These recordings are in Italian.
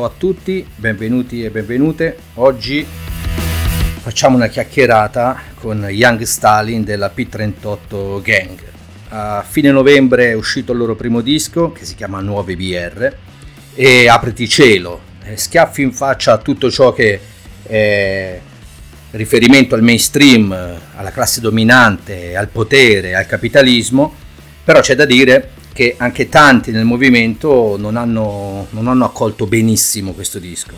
Ciao a tutti, benvenuti e benvenute. Oggi facciamo una chiacchierata con Young Stalin della P38 Gang. A fine novembre è uscito il loro primo disco che si chiama Nuove BR e apriti cielo, schiaffi in faccia a tutto ciò che è riferimento al mainstream, alla classe dominante, al potere, al capitalismo, però c'è da dire che anche tanti nel movimento non hanno, non hanno accolto benissimo questo disco.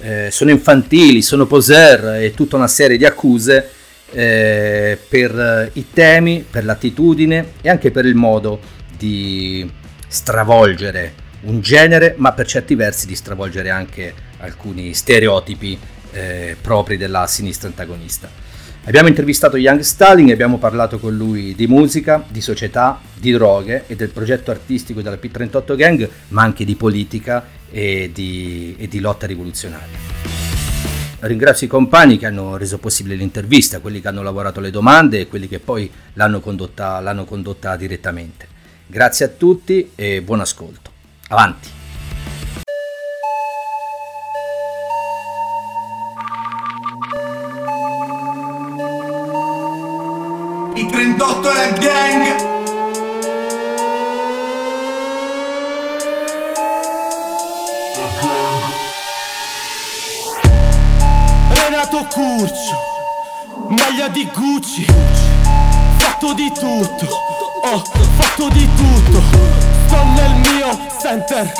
Eh, sono infantili, sono poser e tutta una serie di accuse eh, per i temi, per l'attitudine e anche per il modo di stravolgere un genere, ma per certi versi di stravolgere anche alcuni stereotipi eh, propri della sinistra antagonista. Abbiamo intervistato Young Stalin e abbiamo parlato con lui di musica, di società, di droghe e del progetto artistico della P38 Gang, ma anche di politica e di, e di lotta rivoluzionaria. Ringrazio i compagni che hanno reso possibile l'intervista, quelli che hanno lavorato le domande e quelli che poi l'hanno condotta, l'hanno condotta direttamente. Grazie a tutti e buon ascolto. Avanti! I 38 è il gang. Renato Curcio Maglia di Gucci. Fatto di tutto Ho fatto di tutto. Sto nel mio center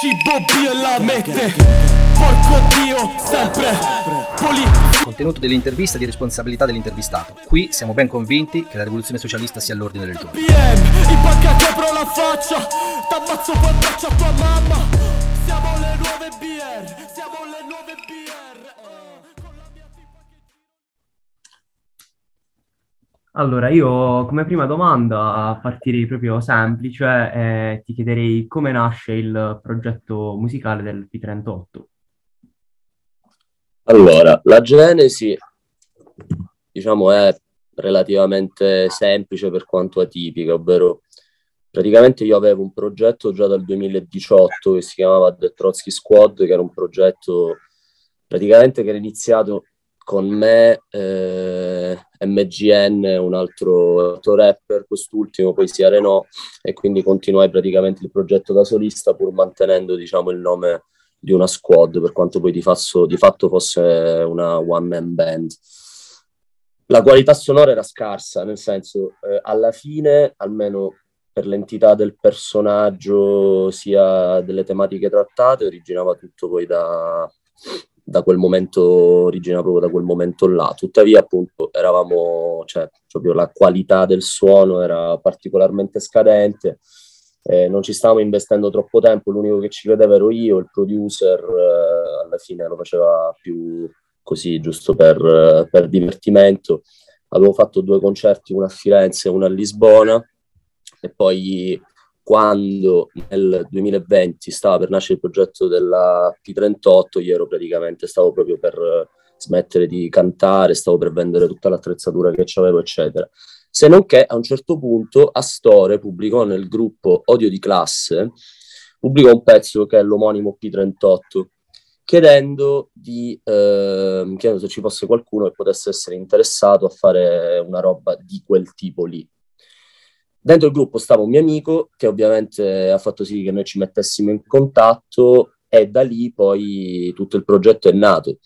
Cibo bio e la mette. Porco Dio sempre Poli Contenuto dell'intervista di responsabilità dell'intervistato. Qui siamo ben convinti che la rivoluzione socialista sia all'ordine del giorno. Eh, con la mia tipa che- Allora, io come prima domanda partirei proprio semplice e ti chiederei come nasce il progetto musicale del P38. Allora, la genesi, diciamo, è relativamente semplice per quanto atipica, ovvero praticamente io avevo un progetto già dal 2018 che si chiamava The Trotsky Squad, che era un progetto praticamente che era iniziato con me, eh, MGN, un altro, altro rapper, quest'ultimo poi si arenò e quindi continuai praticamente il progetto da solista pur mantenendo, diciamo, il nome di una squad, per quanto poi di, fasso- di fatto fosse una one-man band. La qualità sonora era scarsa, nel senso, eh, alla fine, almeno per l'entità del personaggio, sia delle tematiche trattate, originava tutto poi da, da quel momento, origina proprio da quel momento là. Tuttavia, appunto, eravamo, cioè, proprio la qualità del suono era particolarmente scadente eh, non ci stavamo investendo troppo tempo, l'unico che ci credeva ero io, il producer eh, alla fine lo faceva più così, giusto per, per divertimento. Avevo fatto due concerti, uno a Firenze e uno a Lisbona, e poi quando nel 2020 stava per nascere il progetto della P38, io ero praticamente, stavo proprio per smettere di cantare, stavo per vendere tutta l'attrezzatura che avevo, eccetera. Se non che a un certo punto Astore pubblicò nel gruppo Odio di classe, pubblicò un pezzo che è l'omonimo P38, chiedendo, di, ehm, chiedendo se ci fosse qualcuno che potesse essere interessato a fare una roba di quel tipo lì. Dentro il gruppo stava un mio amico che ovviamente ha fatto sì che noi ci mettessimo in contatto e da lì poi tutto il progetto è nato.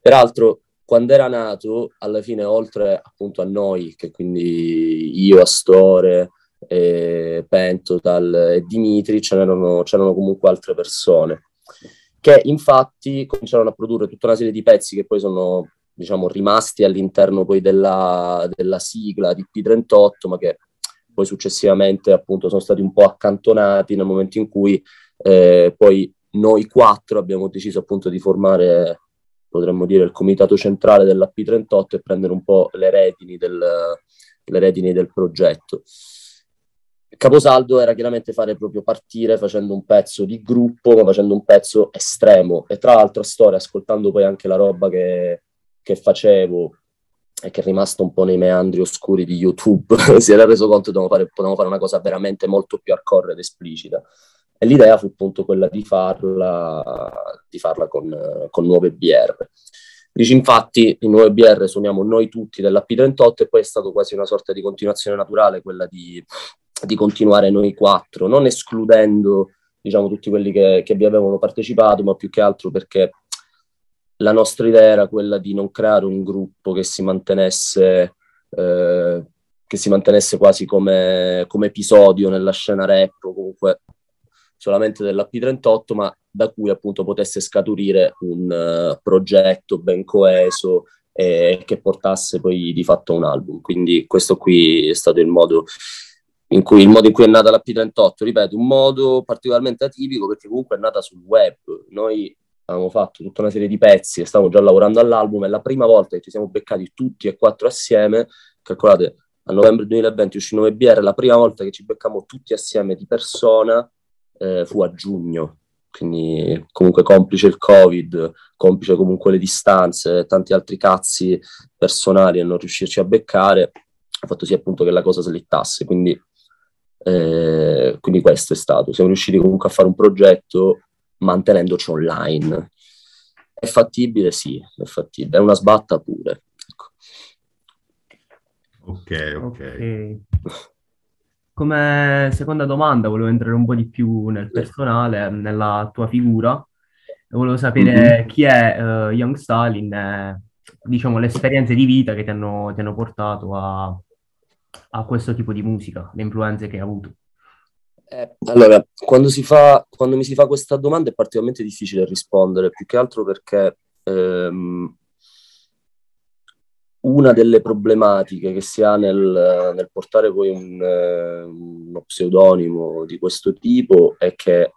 Peraltro quando era nato, alla fine, oltre appunto a noi, che quindi io, Astore, eh, Pentotal e Dimitri, c'erano, c'erano comunque altre persone che infatti cominciarono a produrre tutta una serie di pezzi che poi sono diciamo rimasti all'interno poi della, della sigla di P38 ma che poi successivamente appunto sono stati un po' accantonati nel momento in cui eh, poi noi quattro abbiamo deciso appunto di formare potremmo dire, il comitato centrale della P38 e prendere un po' le redini del, le redini del progetto. Il caposaldo era chiaramente fare proprio partire facendo un pezzo di gruppo, ma facendo un pezzo estremo. E tra l'altro, storia, ascoltando poi anche la roba che, che facevo e che è rimasta un po' nei meandri oscuri di YouTube, si era reso conto che dovevamo fare, potevamo fare una cosa veramente molto più hardcore ed esplicita. E l'idea fu appunto quella di farla, di farla con, con nuove BR. Dici infatti in nuove BR suoniamo noi tutti della P38 e poi è stato quasi una sorta di continuazione naturale quella di, di continuare noi quattro, non escludendo diciamo tutti quelli che, che vi avevano partecipato, ma più che altro perché la nostra idea era quella di non creare un gruppo che si mantenesse eh, che si mantenesse quasi come, come, episodio nella scena rap o comunque solamente della P38, ma da cui appunto potesse scaturire un uh, progetto ben coeso e che portasse poi di fatto un album. Quindi questo qui è stato il modo in cui, il modo in cui è nata la P38, ripeto, un modo particolarmente atipico perché comunque è nata sul web. Noi avevamo fatto tutta una serie di pezzi e stavamo già lavorando all'album, è la prima volta che ci siamo beccati tutti e quattro assieme, calcolate, a novembre 2020 uscì 9BR, la prima volta che ci beccamo tutti assieme di persona eh, fu a giugno, quindi comunque complice il covid, complice comunque le distanze, tanti altri cazzi personali a non riuscirci a beccare, ha fatto sì appunto che la cosa slittasse, quindi, eh, quindi questo è stato, siamo riusciti comunque a fare un progetto mantenendoci online. È fattibile? Sì, è fattibile, è una sbatta pure. Ecco. Ok, ok. okay. Come seconda domanda volevo entrare un po' di più nel personale, nella tua figura. Volevo sapere mm-hmm. chi è uh, Young Stalin e diciamo, le esperienze di vita che ti hanno, ti hanno portato a, a, questo tipo di musica, le influenze che hai avuto. Eh, allora, quando, fa, quando, mi si fa questa domanda è particolarmente difficile rispondere, più che altro perché ehm, una delle problematiche che si ha nel, nel portare poi un, eh, uno pseudonimo di questo tipo è che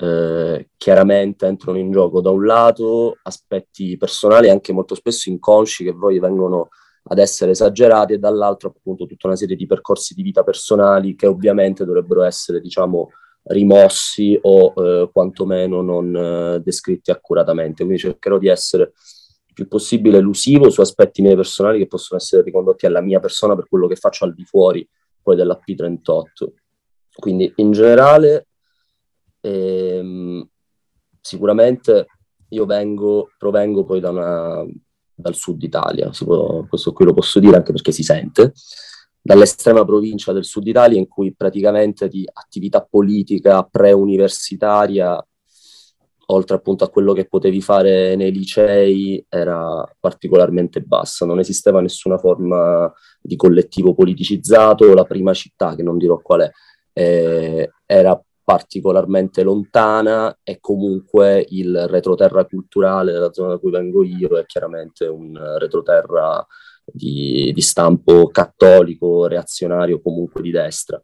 eh, chiaramente entrano in gioco da un lato aspetti personali anche molto spesso inconsci che poi vengono ad essere esagerati e dall'altro appunto tutta una serie di percorsi di vita personali che ovviamente dovrebbero essere diciamo rimossi o eh, quantomeno non eh, descritti accuratamente. Quindi cercherò di essere più possibile elusivo su aspetti miei personali che possono essere ricondotti alla mia persona per quello che faccio al di fuori poi della P38. Quindi in generale ehm, sicuramente io vengo, provengo poi da una, dal sud Italia, può, questo qui lo posso dire anche perché si sente, dall'estrema provincia del sud Italia in cui praticamente di attività politica pre-universitaria oltre appunto a quello che potevi fare nei licei, era particolarmente bassa. Non esisteva nessuna forma di collettivo politicizzato. La prima città, che non dirò qual è, eh, era particolarmente lontana e comunque il retroterra culturale della zona da cui vengo io è chiaramente un retroterra di, di stampo cattolico, reazionario, comunque di destra.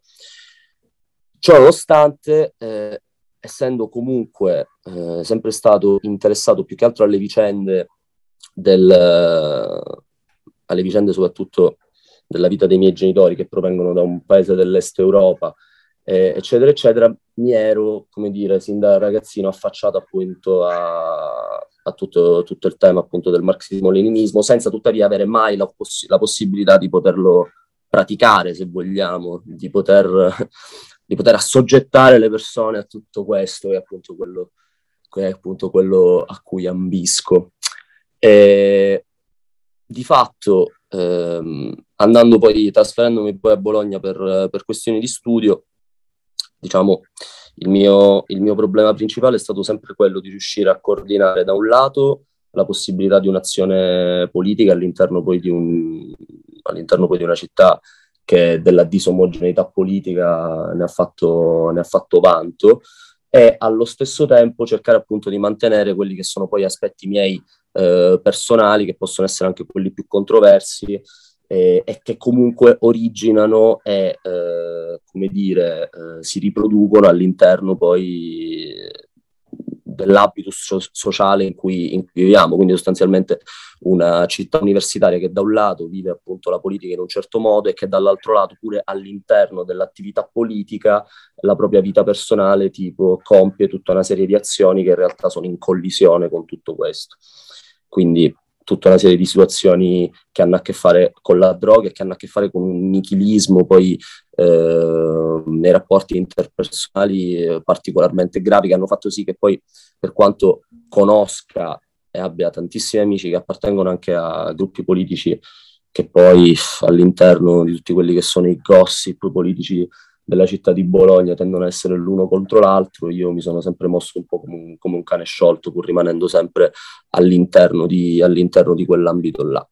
Ciò nonostante, eh, essendo comunque eh, sempre stato interessato più che altro alle vicende del, alle vicende soprattutto della vita dei miei genitori che provengono da un paese dell'est Europa, eh, eccetera, eccetera, mi ero, come dire, sin da ragazzino affacciato appunto a, a tutto, tutto, il tema appunto del marxismo-leninismo, senza tuttavia avere mai la, poss- la possibilità di poterlo praticare, se vogliamo, di poter di poter assoggettare le persone a tutto questo è appunto quello, è appunto quello a cui ambisco. E, di fatto, ehm, andando poi, trasferendomi poi a Bologna per, per questioni di studio, diciamo, il mio, il mio problema principale è stato sempre quello di riuscire a coordinare da un lato la possibilità di un'azione politica all'interno poi di, un, all'interno poi di una città che della disomogeneità politica ne ha fatto, ne ha fatto vanto e allo stesso tempo cercare appunto di mantenere quelli che sono poi aspetti miei eh, personali, che possono essere anche quelli più controversi eh, e che comunque originano e, eh, come dire, eh, si riproducono all'interno poi dell'habitus so- sociale in cui, in cui, viviamo, quindi sostanzialmente una città universitaria che da un lato vive appunto la politica in un certo modo e che dall'altro lato pure all'interno dell'attività politica la propria vita personale tipo compie tutta una serie di azioni che in realtà sono in collisione con tutto questo. Quindi tutta una serie di situazioni che hanno a che fare con la droga e che hanno a che fare con un nichilismo poi eh, nei rapporti interpersonali eh, particolarmente gravi che hanno fatto sì che poi per quanto conosca e abbia tantissimi amici che appartengono anche a gruppi politici che poi all'interno di tutti quelli che sono i gossip politici della città di Bologna tendono ad essere l'uno contro l'altro, io mi sono sempre mosso un po' come un, come un cane sciolto, pur rimanendo sempre all'interno di, all'interno di quell'ambito là.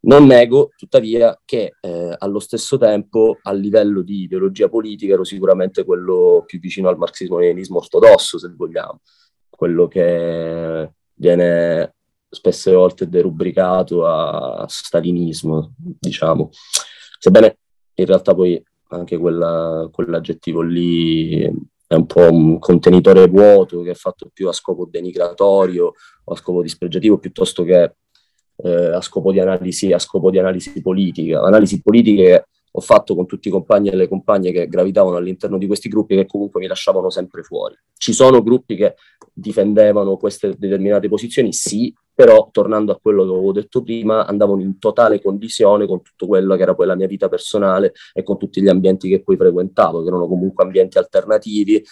Non nego, tuttavia, che eh, allo stesso tempo, a livello di ideologia politica, ero sicuramente quello più vicino al marxismo-leninismo ortodosso, se vogliamo, quello che viene spesse volte derubricato a stalinismo, diciamo. Sebbene in realtà poi anche quella, quell'aggettivo lì è un po' un contenitore vuoto che è fatto più a scopo denigratorio o a scopo dispregiativo piuttosto che eh, a, scopo di analisi, a scopo di analisi politica. Analisi politiche ho fatto con tutti i compagni e le compagne che gravitavano all'interno di questi gruppi che comunque mi lasciavano sempre fuori. Ci sono gruppi che difendevano queste determinate posizioni, sì, però tornando a quello che avevo detto prima, andavano in totale condivisione con tutto quello che era poi la mia vita personale e con tutti gli ambienti che poi frequentavo, che erano comunque ambienti alternativi,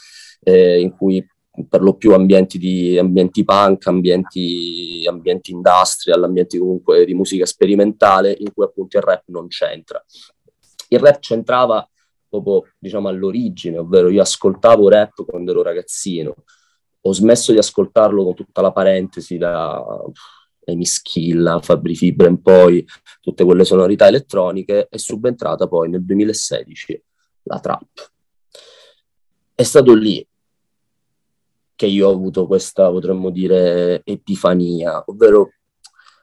eh, in cui per lo più ambienti, di, ambienti punk, ambienti, ambienti industrial, ambienti comunque di musica sperimentale, in cui appunto il rap non c'entra. Il rap c'entrava proprio diciamo all'origine, ovvero io ascoltavo rap quando ero ragazzino, ho smesso di ascoltarlo con tutta la parentesi da Amy Schilla, Fabri Fibra in poi, tutte quelle sonorità elettroniche, è subentrata poi nel 2016 la trap. È stato lì che io ho avuto questa, potremmo dire, epifania, ovvero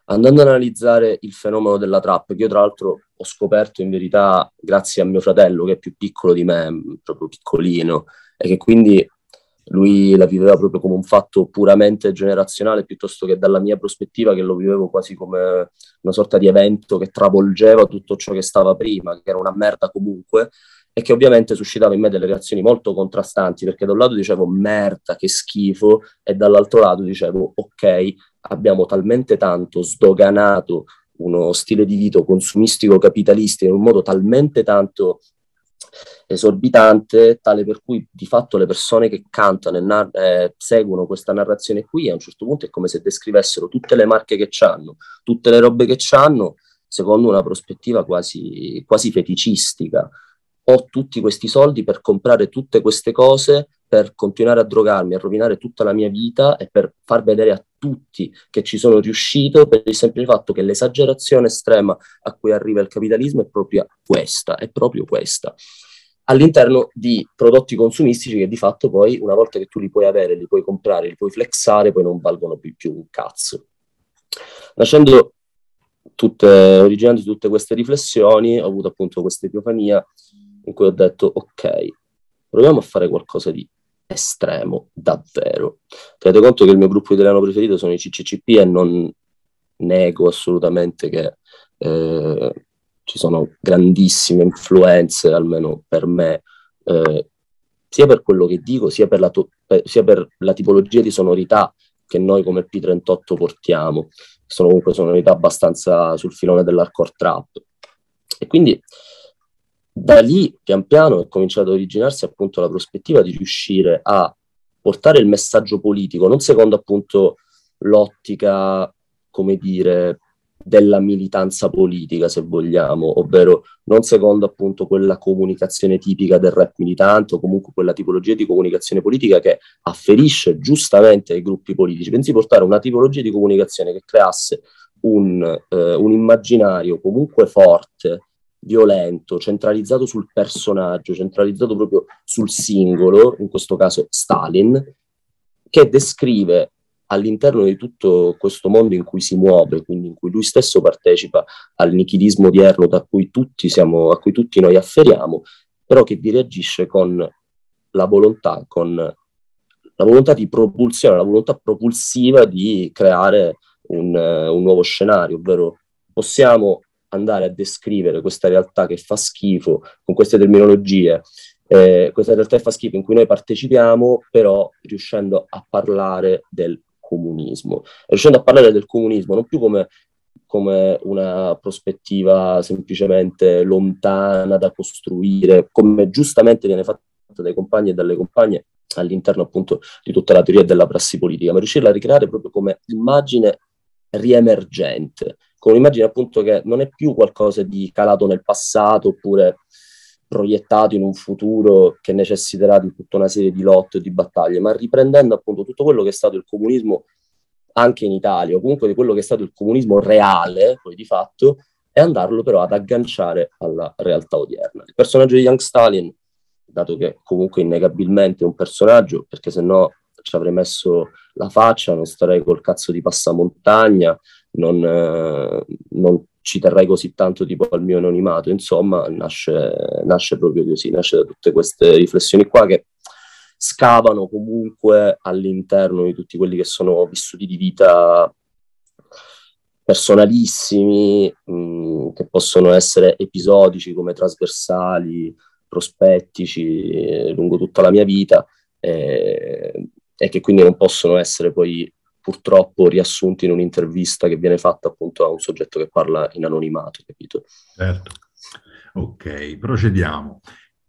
andando ad analizzare il fenomeno della trap, che io tra l'altro ho scoperto in verità grazie a mio fratello, che è più piccolo di me, proprio piccolino, e che quindi lui la viveva proprio come un fatto puramente generazionale, piuttosto che dalla mia prospettiva, che lo vivevo quasi come una sorta di evento che travolgeva tutto ciò che stava prima, che era una merda comunque, e che ovviamente suscitava in me delle reazioni molto contrastanti, perché da un lato dicevo merda, che schifo, e dall'altro lato dicevo ok, abbiamo talmente tanto sdoganato uno stile di vita consumistico capitalistico in un modo talmente tanto esorbitante, tale per cui di fatto le persone che cantano e nar- eh, seguono questa narrazione qui a un certo punto è come se descrivessero tutte le marche che hanno, tutte le robe che hanno, secondo una prospettiva quasi, quasi feticistica. Ho tutti questi soldi per comprare tutte queste cose per continuare a drogarmi, a rovinare tutta la mia vita e per far vedere a tutti che ci sono riuscito per il semplice fatto che l'esagerazione estrema a cui arriva il capitalismo è proprio questa, è proprio questa all'interno di prodotti consumistici che di fatto poi una volta che tu li puoi avere, li puoi comprare, li puoi flexare, poi non valgono più, più un cazzo. Nascendo tutte, originando tutte queste riflessioni, ho avuto appunto questa epifania in cui ho detto ok, proviamo a fare qualcosa di estremo, davvero. Tenete conto che il mio gruppo italiano preferito sono i CCCP e non nego assolutamente che eh, ci sono grandissime influenze, almeno per me, eh, sia per quello che dico, sia per, to- per, sia per, la tipologia di sonorità che noi come P38 portiamo, sono comunque sonorità abbastanza sul filone dell'hardcore trap. E quindi da lì pian piano è cominciato ad originarsi appunto la prospettiva di riuscire a portare il messaggio politico, non secondo appunto l'ottica, come dire, della militanza politica, se vogliamo, ovvero non secondo appunto quella comunicazione tipica del rap militante o comunque quella tipologia di comunicazione politica che afferisce giustamente ai gruppi politici, bensì portare una tipologia di comunicazione che creasse un, eh, un immaginario comunque forte, violento, centralizzato sul personaggio, centralizzato proprio sul singolo, in questo caso Stalin, che descrive all'interno di tutto questo mondo in cui si muove, quindi in cui lui stesso partecipa al nichilismo odierno da cui tutti siamo, a cui tutti noi afferiamo, però che vi reagisce con la volontà, con la volontà di propulsione, la volontà propulsiva di creare un, un nuovo scenario, ovvero possiamo andare a descrivere questa realtà che fa schifo con queste terminologie, eh, questa realtà che fa schifo in cui noi partecipiamo, però riuscendo a parlare del comunismo, riuscendo a parlare del comunismo non più come come una prospettiva semplicemente lontana da costruire, come giustamente viene fatto dai compagni e dalle compagne all'interno appunto di tutta la teoria della prassi politica, ma riuscirla a ricreare proprio come immagine riemergente, come un'immagine appunto che non è più qualcosa di calato nel passato oppure proiettato in un futuro che necessiterà di tutta una serie di lotte e di battaglie, ma riprendendo appunto tutto quello che è stato il comunismo anche in Italia, o comunque di quello che è stato il comunismo reale, poi di fatto, e andarlo però ad agganciare alla realtà odierna. Il personaggio di Young Stalin, dato che comunque innegabilmente è un personaggio, perché se no ci avrei messo la faccia, non starei col cazzo di passamontagna, non, eh, non ci terrei così tanto tipo al mio anonimato, insomma, nasce, nasce proprio così, nasce da tutte queste riflessioni qua che scavano comunque all'interno di tutti quelli che sono vissuti di vita personalissimi, mh, mm, che possono essere episodici come trasversali, prospettici eh, lungo tutta la mia vita eh, e che quindi non possono essere poi purtroppo riassunti in un'intervista che viene fatta appunto a un soggetto che parla in anonimato, capito? Certo. Ok, procediamo.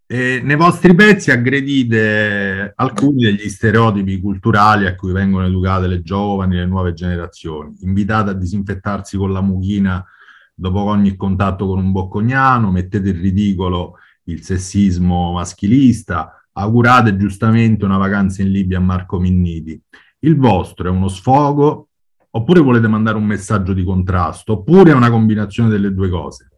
E nei vostri pezzi aggredite alcuni degli stereotipi culturali a cui vengono educate le giovani, le nuove generazioni. Invitate a disinfettarsi con la mucchina dopo ogni contatto con un boccognano, mettete in ridicolo il sessismo maschilista, augurate giustamente una vacanza in Libia a Marco Minniti. Il vostro è uno sfogo, oppure volete mandare un messaggio di contrasto, oppure è una combinazione delle due cose?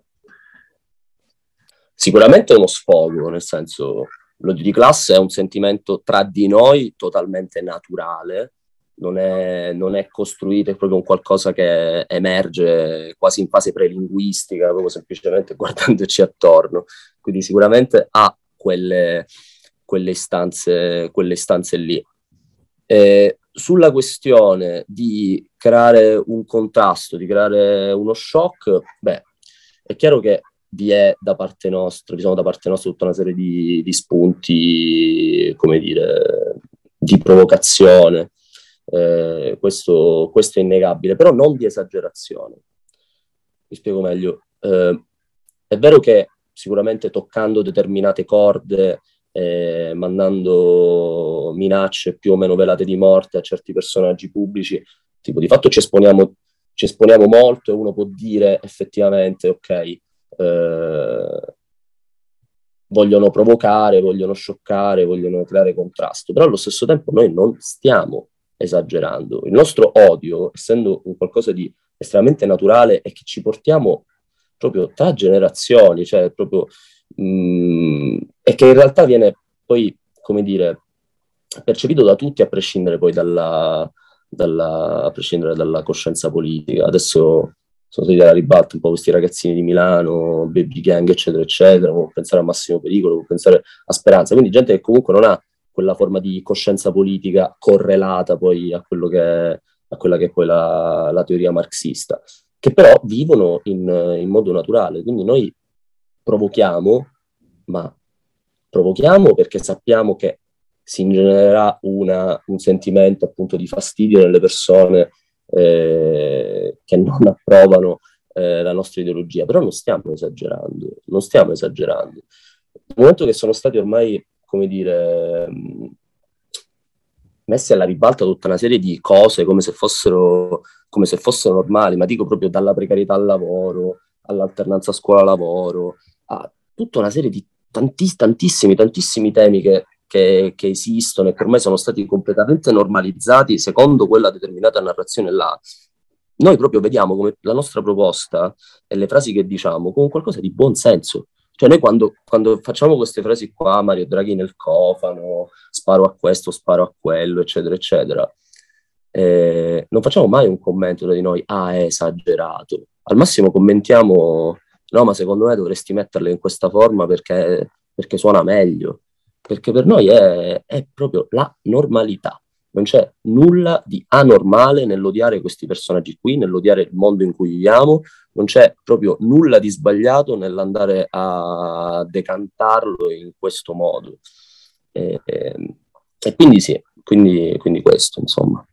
Sicuramente è uno sfogo, nel senso, l'odio di classe è un sentimento tra di noi totalmente naturale, non è, non è costruito, è proprio un qualcosa che emerge quasi in fase prelinguistica, proprio semplicemente guardandoci attorno. Quindi sicuramente ha quelle, quelle, istanze, quelle istanze lì. E sulla questione di creare un contrasto, di creare uno shock, beh, è chiaro che vi è da parte nostra, vi sono da parte nostra tutta una serie di, di spunti, come dire, di provocazione. Eh, questo, questo, è innegabile, però non di esagerazione. Mi spiego meglio. Eh, è vero che sicuramente toccando determinate corde, eh, mandando minacce più o meno velate di morte a certi personaggi pubblici, tipo di fatto ci esponiamo, ci esponiamo molto e uno può dire effettivamente, ok, eh, vogliono provocare, vogliono scioccare, vogliono creare contrasto, però allo stesso tempo noi non stiamo esagerando. Il nostro odio, essendo un qualcosa di estremamente naturale e che ci portiamo proprio tra generazioni, cioè proprio, mh, mm, e che in realtà viene poi, come dire, percepito da tutti a prescindere poi dalla, dalla, a prescindere dalla coscienza politica. Adesso sono stati alla ribalta un po' questi ragazzini di Milano, baby gang, eccetera, eccetera, può pensare a massimo pericolo, può pensare a speranza, quindi gente che comunque non ha quella forma di coscienza politica correlata poi a, che a quella che è poi la, la teoria marxista, che però vivono in, in modo naturale, quindi noi provochiamo, ma provochiamo perché sappiamo che si ingenererà una, un sentimento appunto di fastidio nelle persone eh, che non approvano eh, la nostra ideologia, però non stiamo esagerando, non stiamo esagerando. Nel momento che sono stati ormai, come dire, messi alla ribalta tutta una serie di cose come se fossero, come se fossero normali, ma dico proprio dalla precarietà al lavoro, all'alternanza scuola-lavoro, a tutta una serie di tantiss- tantissimi, tantissimi temi che che, che, esistono e che ormai sono stati completamente normalizzati secondo quella determinata narrazione là, noi proprio vediamo come la nostra proposta e le frasi che diciamo come qualcosa di buon senso. Cioè noi quando, quando facciamo queste frasi qua, Mario Draghi nel cofano, sparo a questo, sparo a quello, eccetera, eccetera, eh, non facciamo mai un commento di noi, ah, è esagerato. Al massimo commentiamo, no, ma secondo me dovresti metterle in questa forma perché, perché suona meglio perché per noi è, è proprio la normalità. Non c'è nulla di anormale nell'odiare questi personaggi qui, nell'odiare il mondo in cui viviamo, non c'è proprio nulla di sbagliato nell'andare a decantarlo in questo modo. E, e, e quindi sì, quindi, quindi, questo, insomma.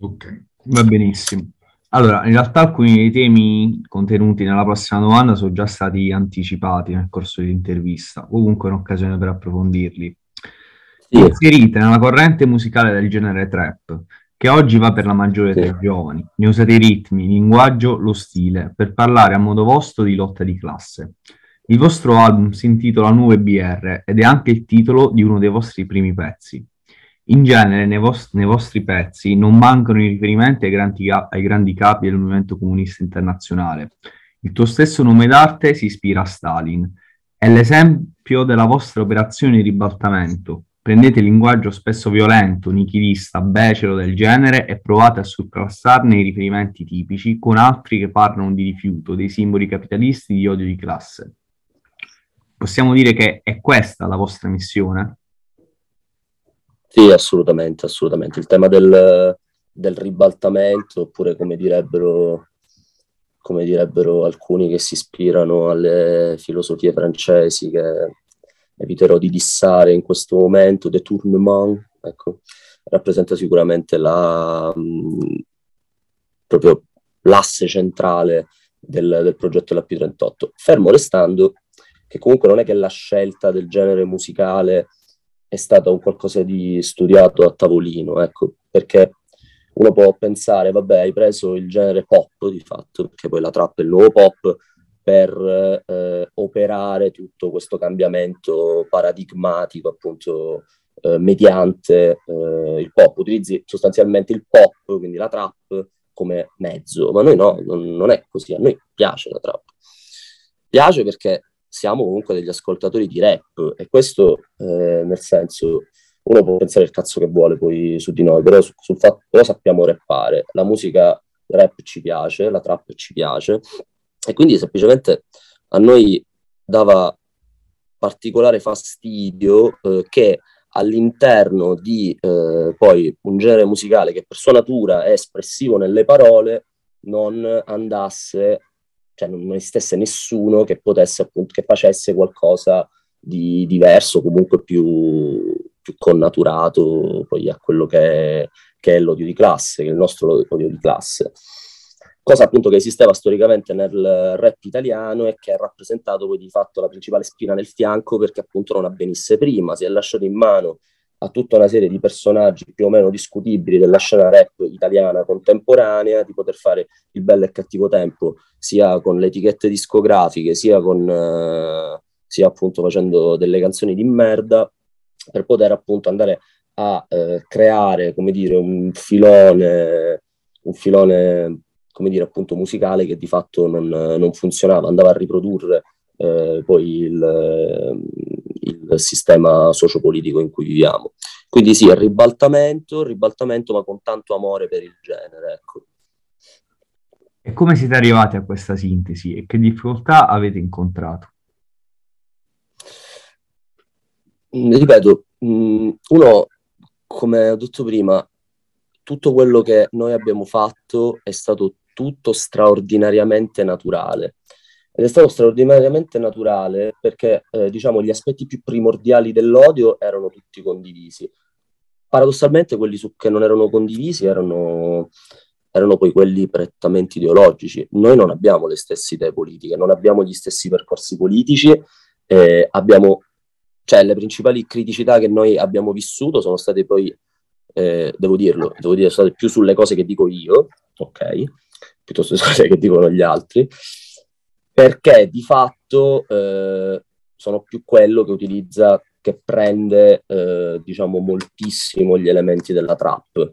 Ok, va benissimo. Allora, in realtà alcuni dei temi contenuti nella prossima domanda sono già stati anticipati nel corso dell'intervista, comunque è un'occasione per approfondirli. Sì. Inserite nella corrente musicale del genere trap, che oggi va per la maggiore sì. dei giovani, ne usate i ritmi, il linguaggio, lo stile, per parlare a modo vostro di lotta di classe. Il vostro album si intitola Nuove BR ed è anche il titolo di uno dei vostri primi pezzi. In genere nei, vos- nei, vostri pezzi non mancano i riferimenti ai grandi, ca- ai grandi capi del movimento comunista internazionale. Il tuo stesso nome d'arte si ispira a Stalin. È l'esempio della vostra operazione di ribaltamento. Prendete il linguaggio spesso violento, nichilista, becero del genere e provate a surclassarne i riferimenti tipici con altri che parlano di rifiuto, dei simboli capitalisti di odio di classe. Possiamo dire che è questa la vostra missione? Sì, assolutamente, assolutamente. Il tema del, del ribaltamento, oppure come direbbero, come direbbero alcuni che si ispirano alle filosofie francesi, che eviterò di dissare in questo momento, détournement, ecco, rappresenta sicuramente la, mh, proprio l'asse centrale del, del progetto della P38. Fermo restando che comunque non è che la scelta del genere musicale è stata un qualcosa di studiato a tavolino, ecco, perché uno può pensare, vabbè, hai preso il genere pop di fatto, perché poi la trap è il nuovo pop, per eh, operare tutto questo cambiamento paradigmatico, appunto, eh, mediante eh, il pop. Utilizzi sostanzialmente il pop, quindi la trap, come mezzo, ma noi no, non, non è così, a noi piace la trap. Piace perché siamo comunque degli ascoltatori di rap e questo eh, nel senso uno può pensare il cazzo che vuole poi su di noi, però su, sul fatto però sappiamo rappare, la musica rap ci piace, la trap ci piace e quindi semplicemente a noi dava particolare fastidio eh, che all'interno di eh, poi un genere musicale che per sua natura è espressivo nelle parole non andasse cioè non, esistesse nessuno che potesse appunto, che facesse qualcosa di diverso, comunque più, più connaturato poi a quello che è, che è l'odio di classe, che è il nostro odio di classe. Cosa appunto che esisteva storicamente nel rap italiano e che ha rappresentato poi di fatto la principale spina nel fianco perché appunto non avvenisse prima, si è lasciato in mano a tutta una serie di personaggi più o meno discutibili della scena rap italiana contemporanea, di poter fare il bello e cattivo tempo, sia con le etichette discografiche, sia con eh, sia appunto facendo delle canzoni di merda, per poter appunto andare a eh, creare, come dire, un filone, un filone, come dire, appunto musicale che di fatto non, non funzionava, andava a riprodurre eh, poi il, il sistema sociopolitico in cui viviamo. Quindi sì, il ribaltamento, ribaltamento ma con tanto amore per il genere. Ecco. E come siete arrivati a questa sintesi e che difficoltà avete incontrato? Mm, ripeto, mm, uno, come ho detto prima, tutto quello che noi abbiamo fatto è stato tutto straordinariamente naturale. Ed è stato straordinariamente naturale perché, eh, diciamo, gli aspetti più primordiali dell'odio erano tutti condivisi. Paradossalmente quelli su che non erano condivisi erano, erano poi quelli prettamente ideologici. Noi non abbiamo le stesse idee politiche, non abbiamo gli stessi percorsi politici, eh, abbiamo, cioè le principali criticità che noi abbiamo vissuto sono state poi, eh, devo dirlo, devo dire, sono state più sulle cose che dico io, ok, piuttosto sulle cose che dicono gli altri, perché di fatto eh, sono più quello che utilizza, che prende eh, diciamo moltissimo gli elementi della trap,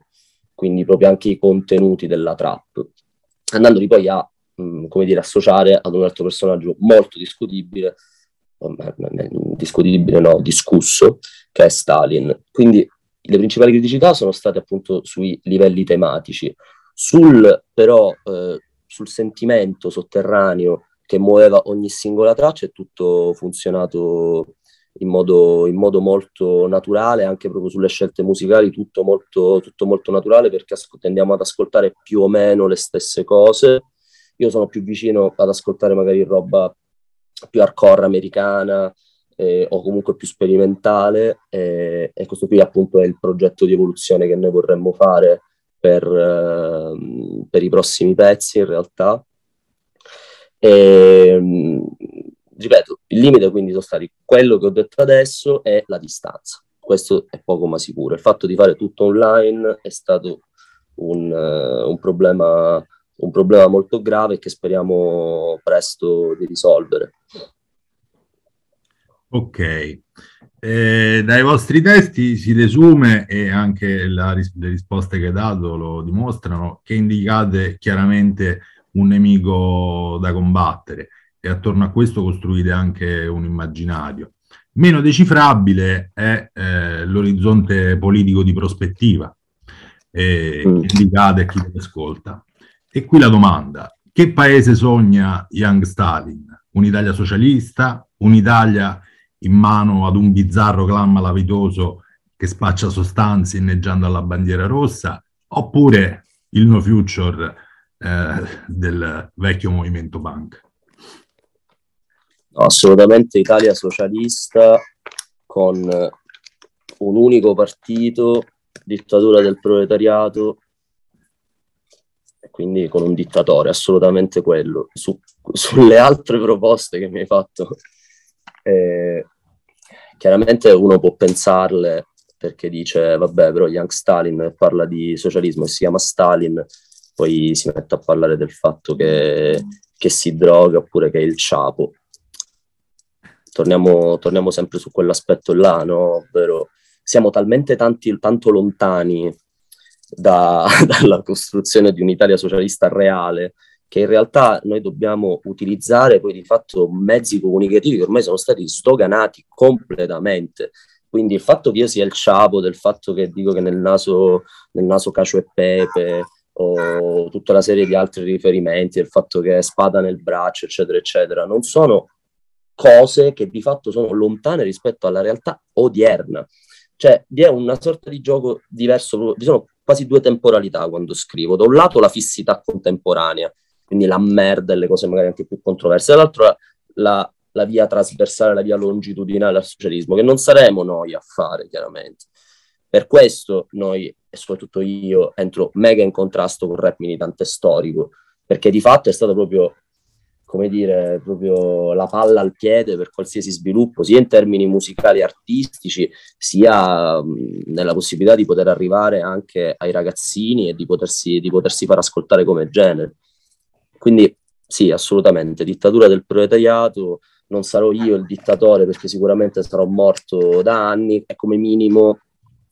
quindi proprio anche i contenuti della trap, andandoli poi a, mh, mm, come dire, associare ad un altro personaggio molto discutibile, discutibile no, discusso, che è Stalin. Quindi le principali criticità sono state appunto sui livelli tematici, sul però eh, sul sentimento sotterraneo che muoveva ogni singola traccia è tutto funzionato in modo, in modo molto naturale, anche proprio sulle scelte musicali, tutto molto, tutto molto naturale perché asco- tendiamo ad ascoltare più o meno le stesse cose. Io sono più vicino ad ascoltare magari roba più hardcore americana eh, o comunque più sperimentale eh, e questo qui appunto è il progetto di evoluzione che noi vorremmo fare per, uh, per i prossimi pezzi in realtà. E, um, ripeto, il limite quindi sono stati quello che ho detto adesso e la distanza. Questo è poco ma sicuro. Il fatto di fare tutto online è stato un, uh, un, problema, un problema molto grave che speriamo presto di risolvere. Ok, eh, dai vostri testi si desume, e anche la, le risposte che hai dato lo dimostrano, che indicate chiaramente un nemico da combattere e attorno a questo costruite anche un immaginario. Meno decifrabile è eh, l'orizzonte politico di prospettiva eh, mm. indicate a chi vi ascolta. E qui la domanda, che paese sogna Young Stalin? Un'Italia socialista? Un'Italia in mano ad un bizzarro clan malavitoso che spaccia sostanze inneggiando alla bandiera rossa, oppure il no future eh, del vecchio movimento punk? assolutamente Italia socialista con un unico partito, dittatura del proletariato e quindi con un dittatore, assolutamente quello. Su, sulle altre proposte che mi hai fatto eh, chiaramente uno può pensarle perché dice, vabbè, però Young Stalin parla di socialismo e si chiama Stalin, poi si mette a parlare del fatto che, che si droga oppure che è il ciapo. Torniamo, torniamo sempre su quell'aspetto là, no? Ovvero siamo talmente tanti, tanto lontani da, dalla costruzione di un'Italia socialista reale che in realtà noi dobbiamo utilizzare poi di fatto mezzi comunicativi che ormai sono stati sdoganati completamente. Quindi il fatto che io sia il ciapo, del fatto che dico che nel naso, nel naso cacio e pepe, o tutta una serie di altri riferimenti, il fatto che è spada nel braccio, eccetera, eccetera, non sono cose che di fatto sono lontane rispetto alla realtà odierna. Cioè, vi è una sorta di gioco diverso, vi sono quasi due temporalità quando scrivo. Da un lato la fissità contemporanea, quindi la merda e le cose magari anche più controverse, dall'altro la, la via trasversale, la via longitudinale al socialismo, che non saremo noi a fare chiaramente. Per questo noi, e soprattutto io, entro mega in contrasto con il rap militante storico, perché di fatto è stato proprio, come dire, proprio la palla al piede per qualsiasi sviluppo, sia in termini musicali e artistici, sia mh, nella possibilità di poter arrivare anche ai ragazzini e di potersi, di potersi far ascoltare come genere. Quindi sì, assolutamente, dittatura del proletariato, non sarò io il dittatore perché sicuramente sarò morto da anni e come minimo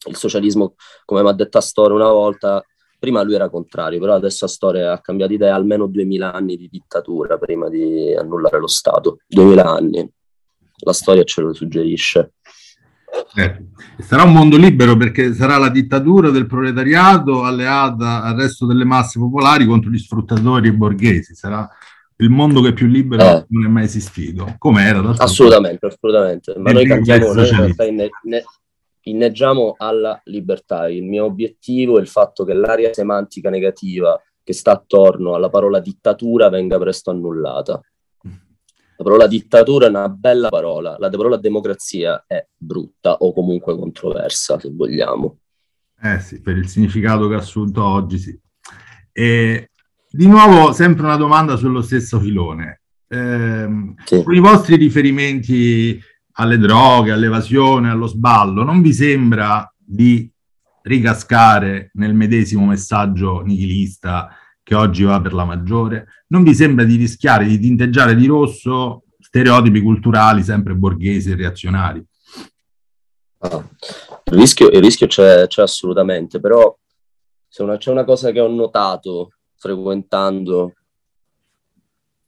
il socialismo, come mi ha detto Astore una volta, prima lui era contrario, però adesso Astore ha cambiato idea, almeno 2000 anni di dittatura prima di annullare lo Stato, 2000 anni, la storia ce lo suggerisce. Eh, sarà un mondo libero perché sarà la dittatura del proletariato alleata al resto delle masse popolari contro gli sfruttatori borghesi. Sarà il mondo che è più libero eh. non è mai esistito. Come era? Assolutamente, assolutamente. Ma noi cantiamo, noi inne, inneggiamo alla libertà. Il mio obiettivo è il fatto che l'area semantica negativa che sta attorno alla parola dittatura venga presto annullata. La parola dittatura è una bella parola, la parola democrazia è brutta o comunque controversa, se vogliamo. Eh sì, per il significato che ha assunto oggi, sì. E di nuovo, sempre una domanda sullo stesso filone. Eh, sì. Con i vostri riferimenti alle droghe, all'evasione, allo sballo, non vi sembra di ricascare nel medesimo messaggio nichilista che oggi va per la maggiore, non vi sembra di rischiare di tinteggiare di rosso stereotipi culturali sempre borghesi e reazionari? Ah, il, rischio, il rischio c'è, c'è, assolutamente, però una, c'è una cosa che ho notato frequentando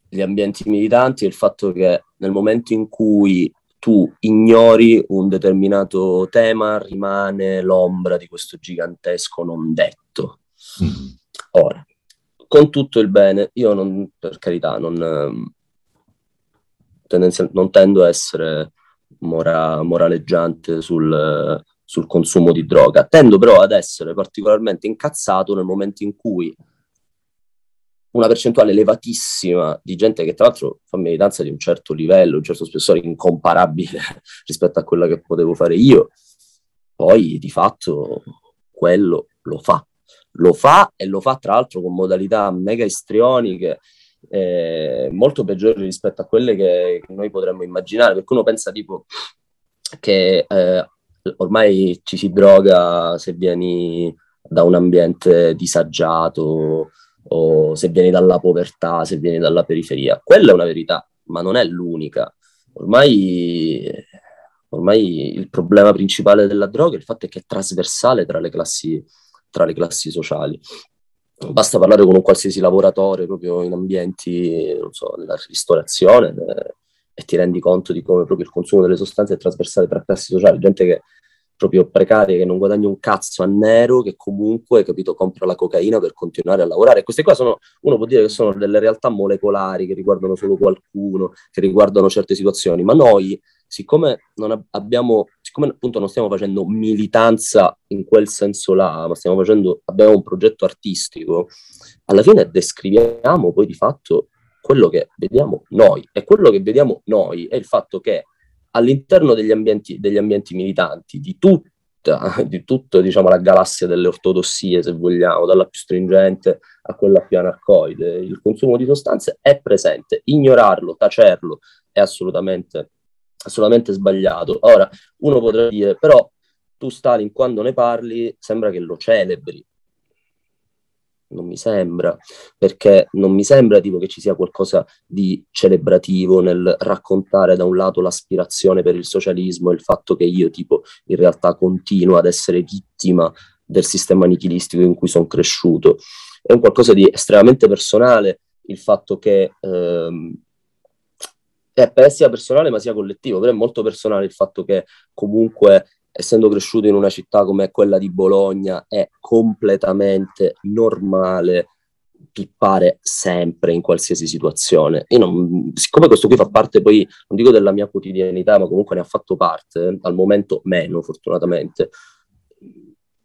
gli ambienti militanti è il fatto che nel momento in cui tu ignori un determinato tema rimane l'ombra di questo gigantesco non detto. Mm. Ora, con tutto il bene, io non, per carità, non, ehm, non tendo a essere mora, moraleggiante sul, sul consumo di droga, tendo però ad essere particolarmente incazzato nel momento in cui una percentuale elevatissima di gente che tra l'altro fa militanza di un certo livello, un certo spessore incomparabile rispetto a quella che potevo fare io, poi di fatto quello lo fa. Lo fa e lo fa tra l'altro con modalità mega istrioniche, eh, molto peggiori rispetto a quelle che, noi potremmo immaginare, perché uno pensa tipo che eh, ormai ci si droga se vieni da un ambiente disagiato o se vieni dalla povertà, se vieni dalla periferia. Quella è una verità, ma non è l'unica. Ormai, ormai il problema principale della droga è il fatto che è trasversale tra le classi, tra le classi sociali. Basta parlare con un qualsiasi lavoratore proprio in ambienti, non so, nella ristorazione eh, e ti rendi conto di come proprio il consumo delle sostanze è trasversale tra classi sociali. Gente che proprio precarie che non guadagna un cazzo a nero, che comunque, capito, compra la cocaina per continuare a lavorare. queste qua sono, uno può dire che sono delle realtà molecolari che riguardano solo qualcuno, che riguardano certe situazioni, ma noi, siccome non abbiamo, siccome appunto non stiamo facendo militanza in quel senso là, ma stiamo facendo, abbiamo un progetto artistico, alla fine descriviamo poi di fatto quello che vediamo noi. E quello che vediamo noi è il fatto che all'interno degli ambienti, degli ambienti militanti, di tutta, di tutta diciamo, la galassia delle ortodossie, se vogliamo, dalla più stringente a quella più anarcoide, il consumo di sostanze è presente. Ignorarlo, tacerlo è assolutamente, assolutamente sbagliato. Ora, uno potrebbe dire, però tu Stalin quando ne parli sembra che lo celebri non mi sembra, perché non mi sembra tipo che ci sia qualcosa di celebrativo nel raccontare da un lato l'aspirazione per il socialismo e il fatto che io tipo in realtà continuo ad essere vittima del sistema nichilistico in cui sono cresciuto. È un qualcosa di estremamente personale il fatto che ehm, eh, sia personale ma sia collettivo, però è molto personale il fatto che comunque essendo cresciuto in una città come quella di Bologna, è completamente normale pippare sempre in qualsiasi situazione. Io non, siccome questo qui fa parte poi, non dico della mia quotidianità, ma comunque ne ha fatto parte, al momento meno fortunatamente,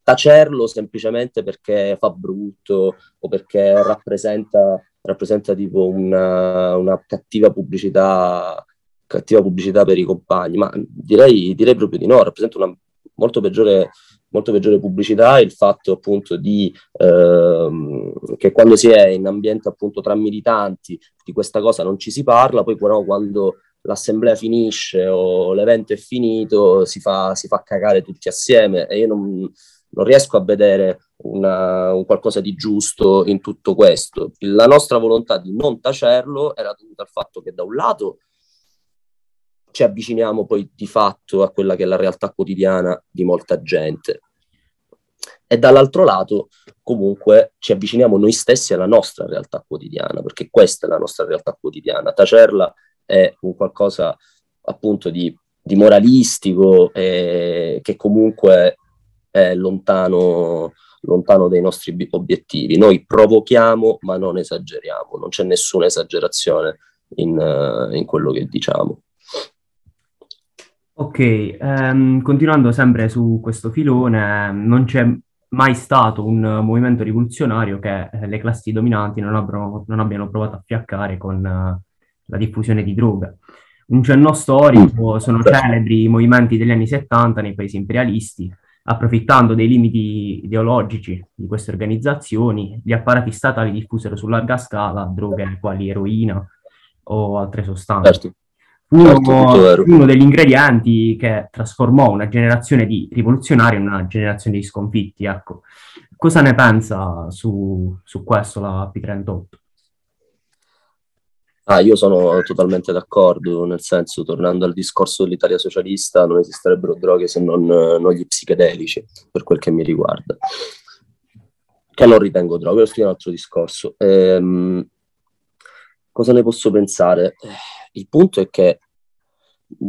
tacerlo semplicemente perché fa brutto o perché rappresenta, rappresenta tipo una, una cattiva pubblicità cattiva pubblicità per i compagni, ma direi, direi proprio di no, rappresenta una molto peggiore, molto peggiore pubblicità il fatto appunto di ehm, che quando si è in ambiente appunto tra militanti di questa cosa non ci si parla, poi però quando l'assemblea finisce o l'evento è finito si fa, si fa cagare tutti assieme e io non, non riesco a vedere una, un qualcosa di giusto in tutto questo. La nostra volontà di non tacerlo era dovuta al fatto che da un lato ci avviciniamo poi di fatto a quella che è la realtà quotidiana di molta gente. E dall'altro lato, comunque, ci avviciniamo noi stessi alla nostra realtà quotidiana, perché questa è la nostra realtà quotidiana. Tacerla è un qualcosa appunto di, di moralistico e che comunque è lontano, lontano dai nostri obiettivi. Noi provochiamo, ma non esageriamo, non c'è nessuna esagerazione in, in quello che diciamo. Ok, ehm, continuando sempre su questo filone, non c'è mai stato un movimento rivoluzionario che eh, le classi dominanti non, abbiano, non abbiano provato a fiaccare con eh, la diffusione di droga. Un cenno storico, sono celebri i movimenti degli anni 70 nei paesi imperialisti, approfittando dei limiti ideologici di queste organizzazioni, gli apparati statali diffusero su larga scala droghe quali eroina o altre sostanze. Certo uno, uno, degli ingredienti che trasformò una generazione di rivoluzionari in una generazione di sconfitti. Ecco. Cosa ne pensa su, su questo la P38? Ah, io sono totalmente d'accordo, nel senso, tornando al discorso dell'Italia socialista, non esisterebbero droghe se non, non gli psichedelici, per quel che mi riguarda. Che non ritengo droghe, questo è un altro discorso. Ehm, cosa ne posso pensare? Il punto è che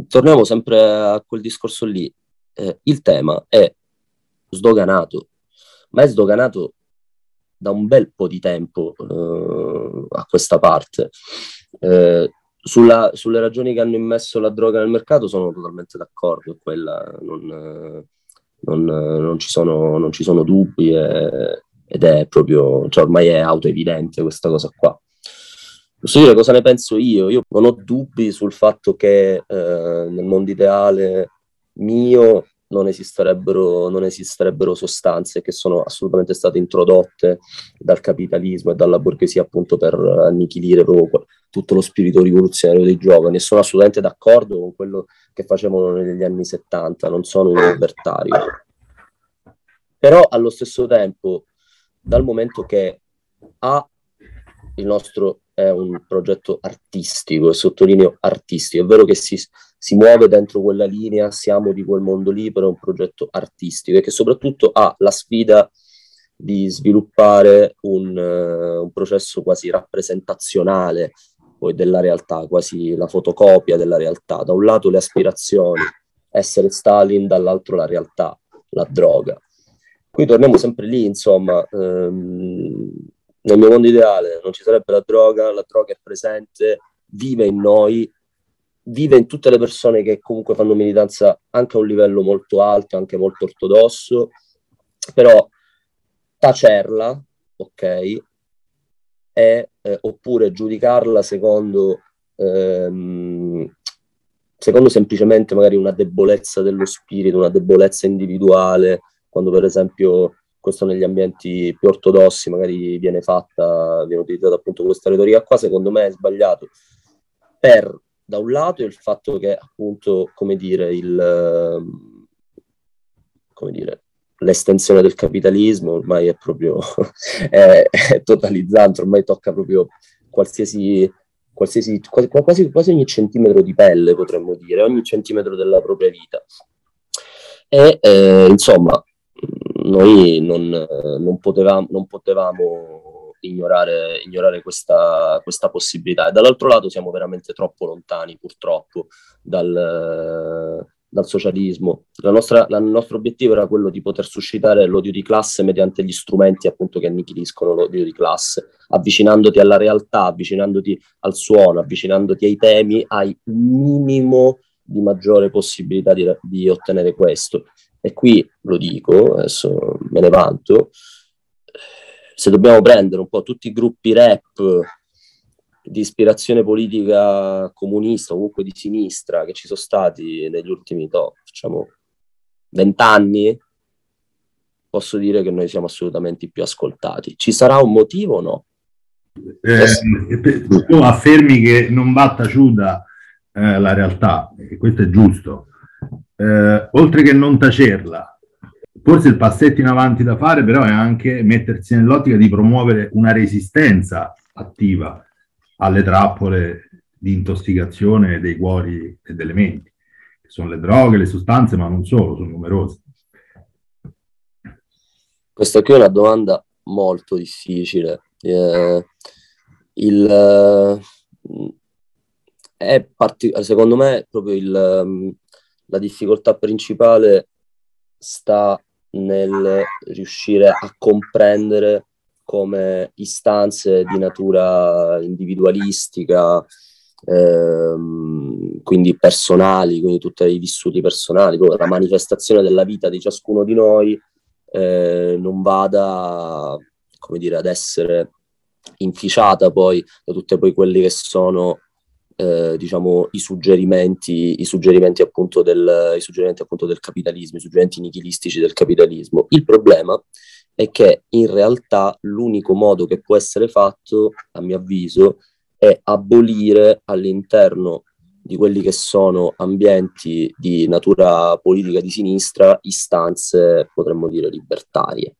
torniamo sempre a quel discorso lì. Eh, il tema è sdoganato, ma è sdoganato da un bel po' di tempo eh, a questa parte. Eh, sulla, sulle ragioni che hanno immesso la droga nel mercato sono totalmente d'accordo, quella non, non, non, ci, sono, non ci, sono, dubbi e, ed è proprio, cioè ormai è autoevidente questa cosa qua. Posso dire cosa ne penso io? Io non ho dubbi sul fatto che eh, nel mondo ideale mio non esisterebbero, non esisterebbero sostanze che sono assolutamente state introdotte dal capitalismo e dalla borghesia appunto per annichilire proprio tutto lo spirito rivoluzionario dei giovani e sono assolutamente d'accordo con quello che facevano negli anni 70, non sono un libertario. Però allo stesso tempo, dal momento che A, il nostro è un progetto artistico, e sottolineo artistico, è vero che si, si muove dentro quella linea, siamo di quel mondo lì, però è un progetto artistico e che soprattutto ha la sfida di sviluppare un, uh, un processo quasi rappresentazionale poi della realtà, quasi la fotocopia della realtà. Da un lato le aspirazioni, essere Stalin, dall'altro la realtà, la droga. Qui torniamo sempre lì, insomma, ehm, nel mio mondo ideale non ci sarebbe la droga, la droga è presente, vive in noi, vive in tutte le persone che comunque fanno militanza anche a un livello molto alto, anche molto ortodosso, però tacerla, ok, è, eh, oppure giudicarla secondo, ehm, secondo semplicemente magari una debolezza dello spirito, una debolezza individuale, quando per esempio questo negli ambienti più ortodossi magari viene fatta, viene utilizzata appunto questa retorica qua, secondo me è sbagliato per da un lato il fatto che appunto, come dire, il, come dire, l'estensione del capitalismo ormai è proprio è, è totalizzante, ormai tocca proprio qualsiasi, qualsiasi quasi, quasi, ogni centimetro di pelle, potremmo dire, ogni centimetro della propria vita. E eh, insomma, noi non, non, potevamo, non potevamo ignorare, ignorare questa, questa, possibilità. E dall'altro lato siamo veramente troppo lontani, purtroppo, dal, dal socialismo. Nostra, il nostro obiettivo era quello di poter suscitare l'odio di classe mediante gli strumenti appunto che annichiliscono l'odio di classe, avvicinandoti alla realtà, avvicinandoti al suono, avvicinandoti ai temi, hai un minimo di maggiore possibilità di, di ottenere questo. E qui lo dico, adesso me ne vanto, se dobbiamo prendere un po' tutti i gruppi rap di ispirazione politica comunista, comunque di sinistra, che ci sono stati negli ultimi, to, facciamo, vent'anni, posso dire che noi siamo assolutamente i più ascoltati. Ci sarà un motivo o no? Eh, tu affermi che non va taciuta eh, la realtà, e questo è giusto, eh, oltre che non tacerla, forse il passetto in avanti da fare però è anche mettersi nell'ottica di promuovere una resistenza attiva alle trappole di intossicazione dei cuori e delle menti, che sono le droghe, le sostanze, ma non solo, sono numerose. Questa qui è una domanda molto difficile. Eh, il, eh, è partic- secondo me proprio il, mm, la difficoltà principale sta nel riuscire a comprendere come istanze di natura individualistica, ehm, quindi personali, quindi tutti i vissuti personali, proprio la manifestazione della vita di ciascuno di noi eh, non vada, come dire, ad essere inficiata poi da tutti poi quelli che sono eh, diciamo, i suggerimenti, i suggerimenti, appunto del, i suggerimenti appunto del capitalismo, i suggerimenti nichilistici del capitalismo. Il problema è che in realtà l'unico modo che può essere fatto, a mio avviso, è abolire all'interno di quelli che sono ambienti di natura politica di sinistra istanze, potremmo dire, libertarie.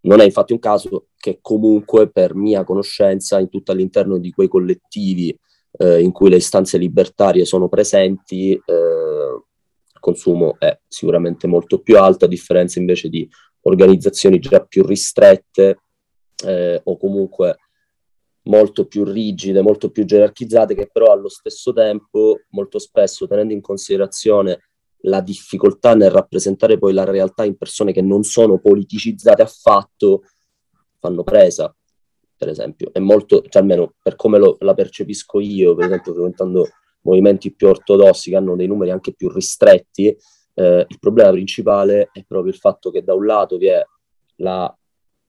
Non è infatti un caso che comunque per mia conoscenza in tutto all'interno di quei collettivi eh, in cui le istanze libertarie sono presenti, eh, il consumo è sicuramente molto più alto, a differenza invece di organizzazioni già più ristrette eh, o comunque molto più rigide, molto più gerarchizzate, che però allo stesso tempo, molto spesso, tenendo in considerazione la difficoltà nel rappresentare poi la realtà in persone che non sono politicizzate affatto, fanno presa per esempio, è molto, cioè almeno per come lo, la percepisco io, per esempio frequentando movimenti più ortodossi che hanno dei numeri anche più ristretti, eh, il problema principale è proprio il fatto che da un lato vi è la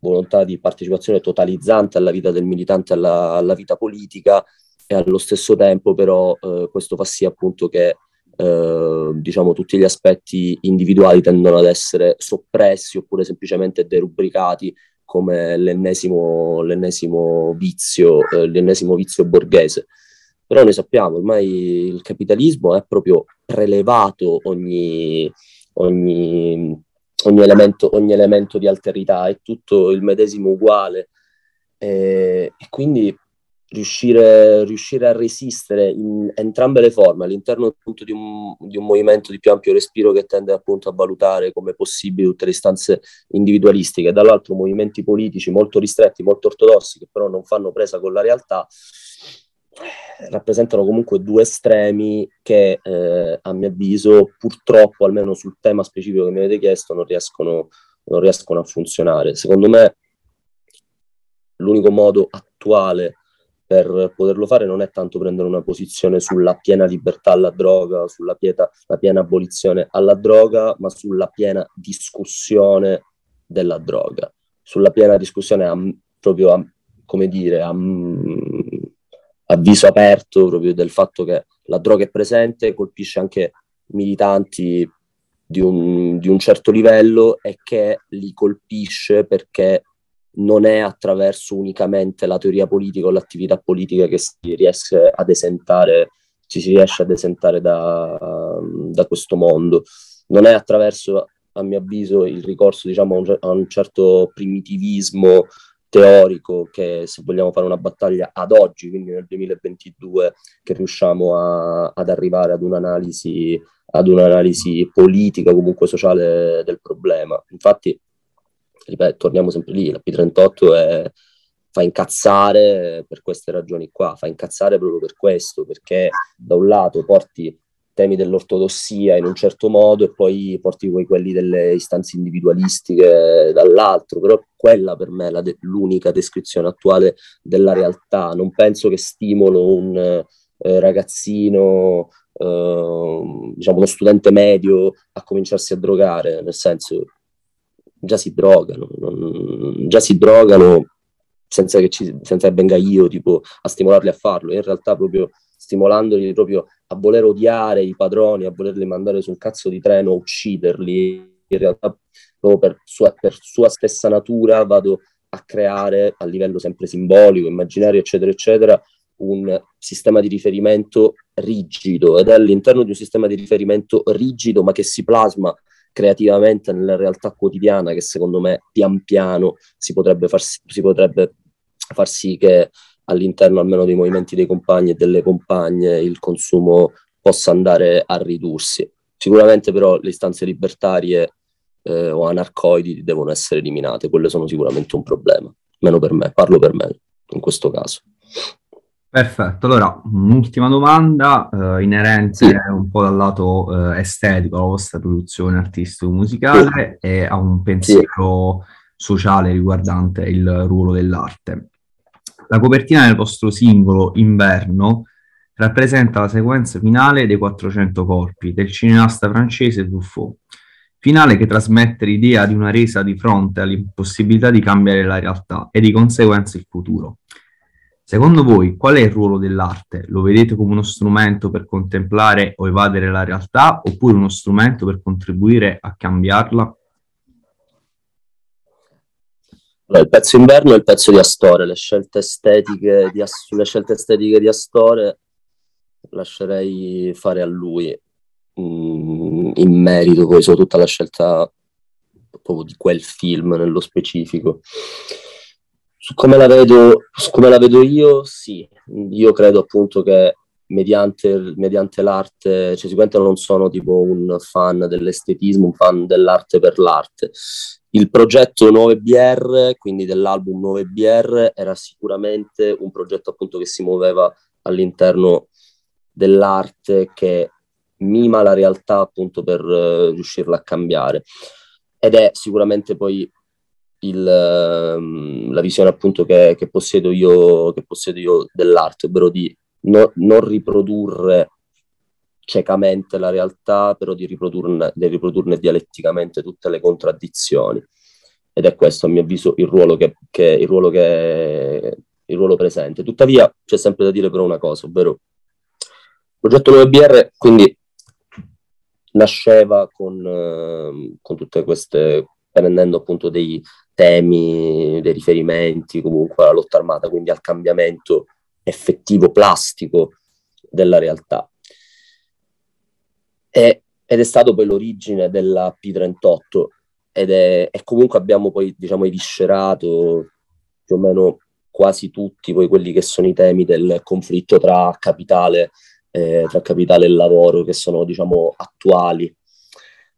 volontà di partecipazione totalizzante alla vita del militante, alla, alla vita politica, e allo stesso tempo però eh, questo fa sì appunto che eh, diciamo tutti gli aspetti individuali tendono ad essere soppressi oppure semplicemente derubricati come l'ennesimo, l'ennesimo vizio, eh, l'ennesimo vizio borghese. Però noi sappiamo, ormai il capitalismo è proprio prelevato ogni, ogni, ogni, elemento, ogni elemento di alterità, è tutto il medesimo uguale. E, e quindi riuscire, riuscire, a resistere in entrambe le forme all'interno appunto di un, di un, movimento di più ampio respiro che tende appunto a valutare come possibili tutte le istanze individualistiche, dall'altro movimenti politici molto ristretti, molto ortodossi che però non fanno presa con la realtà, rappresentano comunque due estremi che eh, a mio avviso purtroppo almeno sul tema specifico che mi avete chiesto non riescono, non riescono a funzionare. Secondo me l'unico modo attuale per poterlo fare non è tanto prendere una posizione sulla piena libertà alla droga, sulla pieta, piena abolizione alla droga, ma sulla piena discussione della droga, sulla piena discussione a, proprio a, come dire, a, a viso aperto proprio del fatto che la droga è presente, colpisce anche militanti di un, di un certo livello e che li colpisce perché non è attraverso unicamente la teoria politica o l'attività politica che si riesce ad esentare, ci si riesce ad esentare da, da questo mondo. Non è attraverso, a mio avviso, il ricorso diciamo, a, un, a un certo primitivismo teorico che se vogliamo fare una battaglia ad oggi, quindi nel 2022, che riusciamo a, ad arrivare ad un'analisi, ad un'analisi politica, comunque sociale del problema. Infatti, ripeto, torniamo sempre lì, la P38 è, fa incazzare per queste ragioni qua, fa incazzare proprio per questo, perché da un lato porti temi dell'ortodossia in un certo modo e poi porti poi quelli delle istanze individualistiche dall'altro, però quella per me è de- l'unica descrizione attuale della realtà, non penso che stimolo un eh, ragazzino, eh, diciamo uno studente medio a cominciarsi a drogare, nel senso già si drogano, non, già si drogano senza che, ci, senza che venga io tipo, a stimolarli a farlo, in realtà proprio stimolandoli proprio a voler odiare i padroni, a volerli mandare sul cazzo di treno, ucciderli, in realtà proprio per sua, per sua stessa natura vado a creare a livello sempre simbolico, immaginario, eccetera, eccetera, un sistema di riferimento rigido ed è all'interno di un sistema di riferimento rigido ma che si plasma creativamente nella realtà quotidiana che secondo me pian piano si potrebbe far, si potrebbe far sì che all'interno almeno dei movimenti dei compagni e delle compagne il consumo possa andare a ridursi. Sicuramente però le istanze libertarie eh, o anarcoidi devono essere eliminate, quelle sono sicuramente un problema, meno per me, parlo per me in questo caso. Perfetto, allora un'ultima domanda eh, inerente un po' dal lato eh, estetico alla vostra produzione artistico-musicale e a un pensiero sociale riguardante il ruolo dell'arte. La copertina del vostro singolo Inverno rappresenta la sequenza finale dei 400 corpi del cineasta francese Truffaut, finale che trasmette l'idea di una resa di fronte all'impossibilità di cambiare la realtà e di conseguenza il futuro. Secondo voi qual è il ruolo dell'arte? Lo vedete come uno strumento per contemplare o evadere la realtà oppure uno strumento per contribuire a cambiarla? Allora, il pezzo inverno è il pezzo di Astore, le scelte estetiche di, sulle scelte estetiche di Astore lascerei fare a lui mm, in merito poi soprattutto alla scelta proprio di quel film nello specifico. Come la vedo, come la vedo io, sì, io credo appunto che mediante, mediante l'arte, cioè sicuramente non sono tipo un fan dell'estetismo, un fan dell'arte per l'arte. Il progetto 9BR, quindi dell'album 9BR, era sicuramente un progetto appunto che si muoveva all'interno dell'arte che mima la realtà appunto per uh, riuscirla a cambiare. Ed è sicuramente poi il, ehm, la visione appunto che, che, possiedo io, che possiedo io dell'arte, ovvero di no, non riprodurre ciecamente la realtà, però di riprodurne, di riprodurne dialetticamente tutte le contraddizioni. Ed è questo, a mio avviso, il ruolo, che, che, il ruolo, che, il ruolo presente. Tuttavia, c'è sempre da dire però una cosa, ovvero il progetto 9BR, quindi nasceva con, eh, con tutte queste, prendendo appunto dei temi, dei riferimenti comunque alla lotta armata, quindi al cambiamento effettivo plastico della realtà. E, ed è stato poi l'origine della P38 ed è, e comunque abbiamo poi diciamo eviscerato più o meno quasi tutti poi quelli che sono i temi del conflitto tra capitale, eh, tra capitale e lavoro che sono diciamo attuali.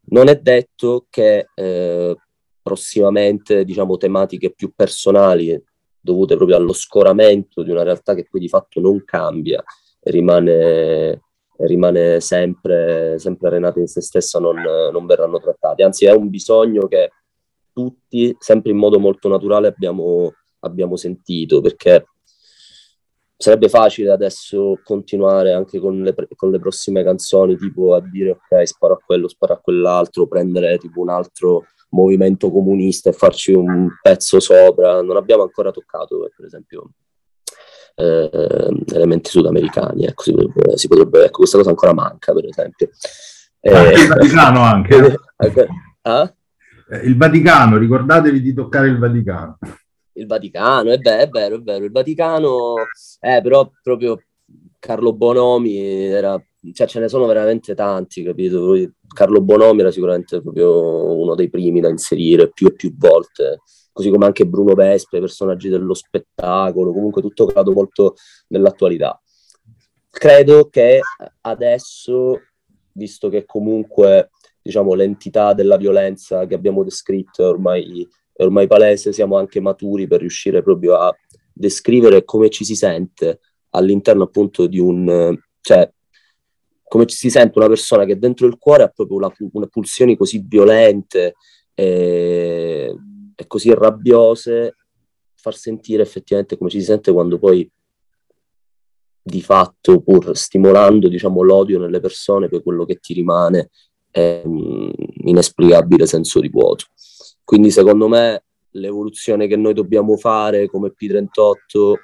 Non è detto che eh, prossimamente diciamo tematiche più personali dovute proprio allo scoramento di una realtà che poi di fatto non cambia, rimane, rimane sempre, sempre arenata in se stessa, non, non verranno trattate. Anzi, è un bisogno che tutti, sempre in modo molto naturale, abbiamo, abbiamo sentito, perché sarebbe facile adesso continuare anche con le, con le, prossime canzoni, tipo a dire ok, sparo a quello, sparo a quell'altro, prendere tipo un altro movimento comunista e farci un pezzo sopra. Non abbiamo ancora toccato, per esempio, eh, elementi sudamericani. Ecco, si potrebbe, si potrebbe, ecco, questa cosa ancora manca, per esempio. Eh, il Vaticano anche. ah? Il Vaticano, ricordatevi di toccare il Vaticano. Il Vaticano, è vero, è vero, è vero. Il Vaticano, eh, però proprio Carlo Bonomi era, cioè ce ne sono veramente tanti, capito? Carlo Bonomi era sicuramente proprio uno dei primi da inserire più e più volte, così come anche Bruno Vespe, personaggi dello spettacolo, comunque tutto cade molto nell'attualità. Credo che adesso, visto che comunque diciamo, l'entità della violenza che abbiamo descritto è ormai, è ormai palese, siamo anche maturi per riuscire proprio a descrivere come ci si sente all'interno appunto di un... cioè come ci si sente una persona che dentro il cuore ha proprio una, una pulsioni così violente e, e, così rabbiose, far sentire effettivamente come ci si sente quando poi di fatto, pur stimolando diciamo, l'odio nelle persone, poi quello che ti rimane è un inesplicabile senso di vuoto. Quindi secondo me l'evoluzione che noi dobbiamo fare come P38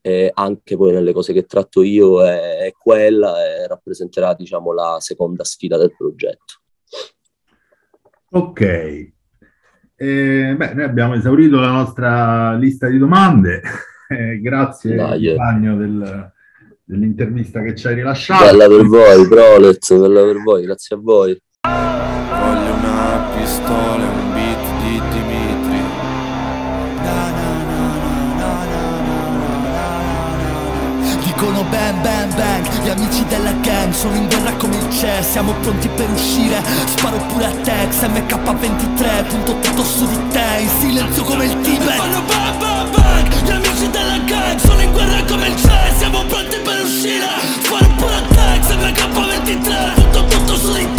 eh, anche poi nelle cose che tratto io è, è quella e rappresenterà diciamo la seconda sfida del progetto. Ok, eh, beh, noi abbiamo esaurito la nostra lista di domande. Eh, grazie Dai, compagno del, dell'intervista che ci hai rilasciato. Bella per voi, Prolez, bella per voi, grazie a voi. Amici della gang sono in guerra come il CE, siamo pronti per uscire, sparo pure a Tex, MK23, punto tutto su di te, in silenzio come il Tibet. Fanno bang bang bang, gli amici della gang sono in guerra come il CE, siamo pronti per uscire, sparo pure a Tex, MK23, punto tutto su di te,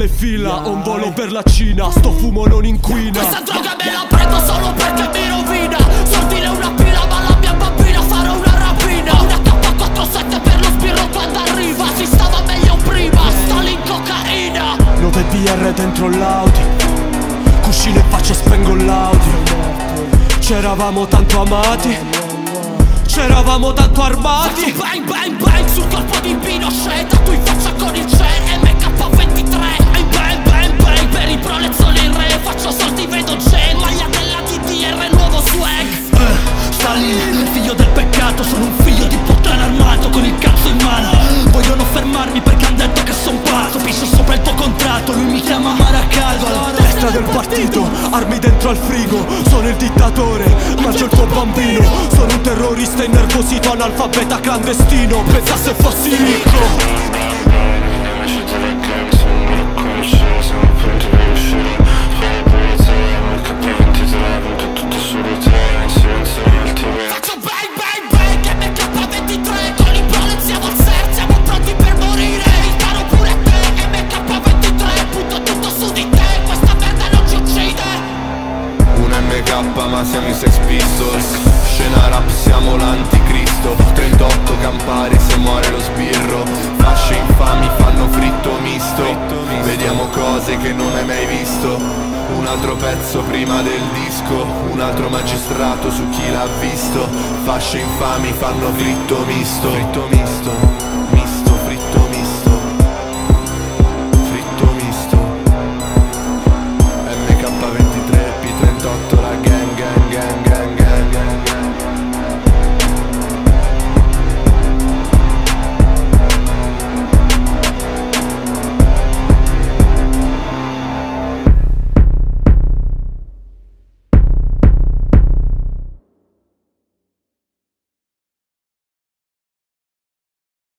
le fila, ho un volo per la Cina, sto fumo non inquina. Questa droga me la prendo solo perché mi rovina. Sortire una pila ma la mia bambina farò una rapina. Una K47 per lo sbirro quando arriva Si stava meglio prima, Stalin cocaina. 9 DR dentro l'Audi. Cuscino e faccia spengo l'audio. C'eravamo tanto amati. C'eravamo tanto armati. Bang bang bang sul corpo di Pinochet Tu in faccia con il CE bang per i prolez sono il re Faccio soldi vedo Gen Maglia della TDR nuovo swag. Eh, Stalin, figlio del peccato Sono un figlio di puttana armato con il cazzo in mano. Vogliono fermarmi perché hanno detto che son pazzo. Piscio sopra il tuo contratto, lui mi chiama Maracaldo. Alla destra del partito, armi dentro al frigo Sono il dittatore, mangio il tuo bambino. Sono un terrorista innervosito, analfabeta clandestino Pensa se fossi ricco Un altro magistrato su chi l'ha visto. Fasce infami fanno fritto misto. Fritto misto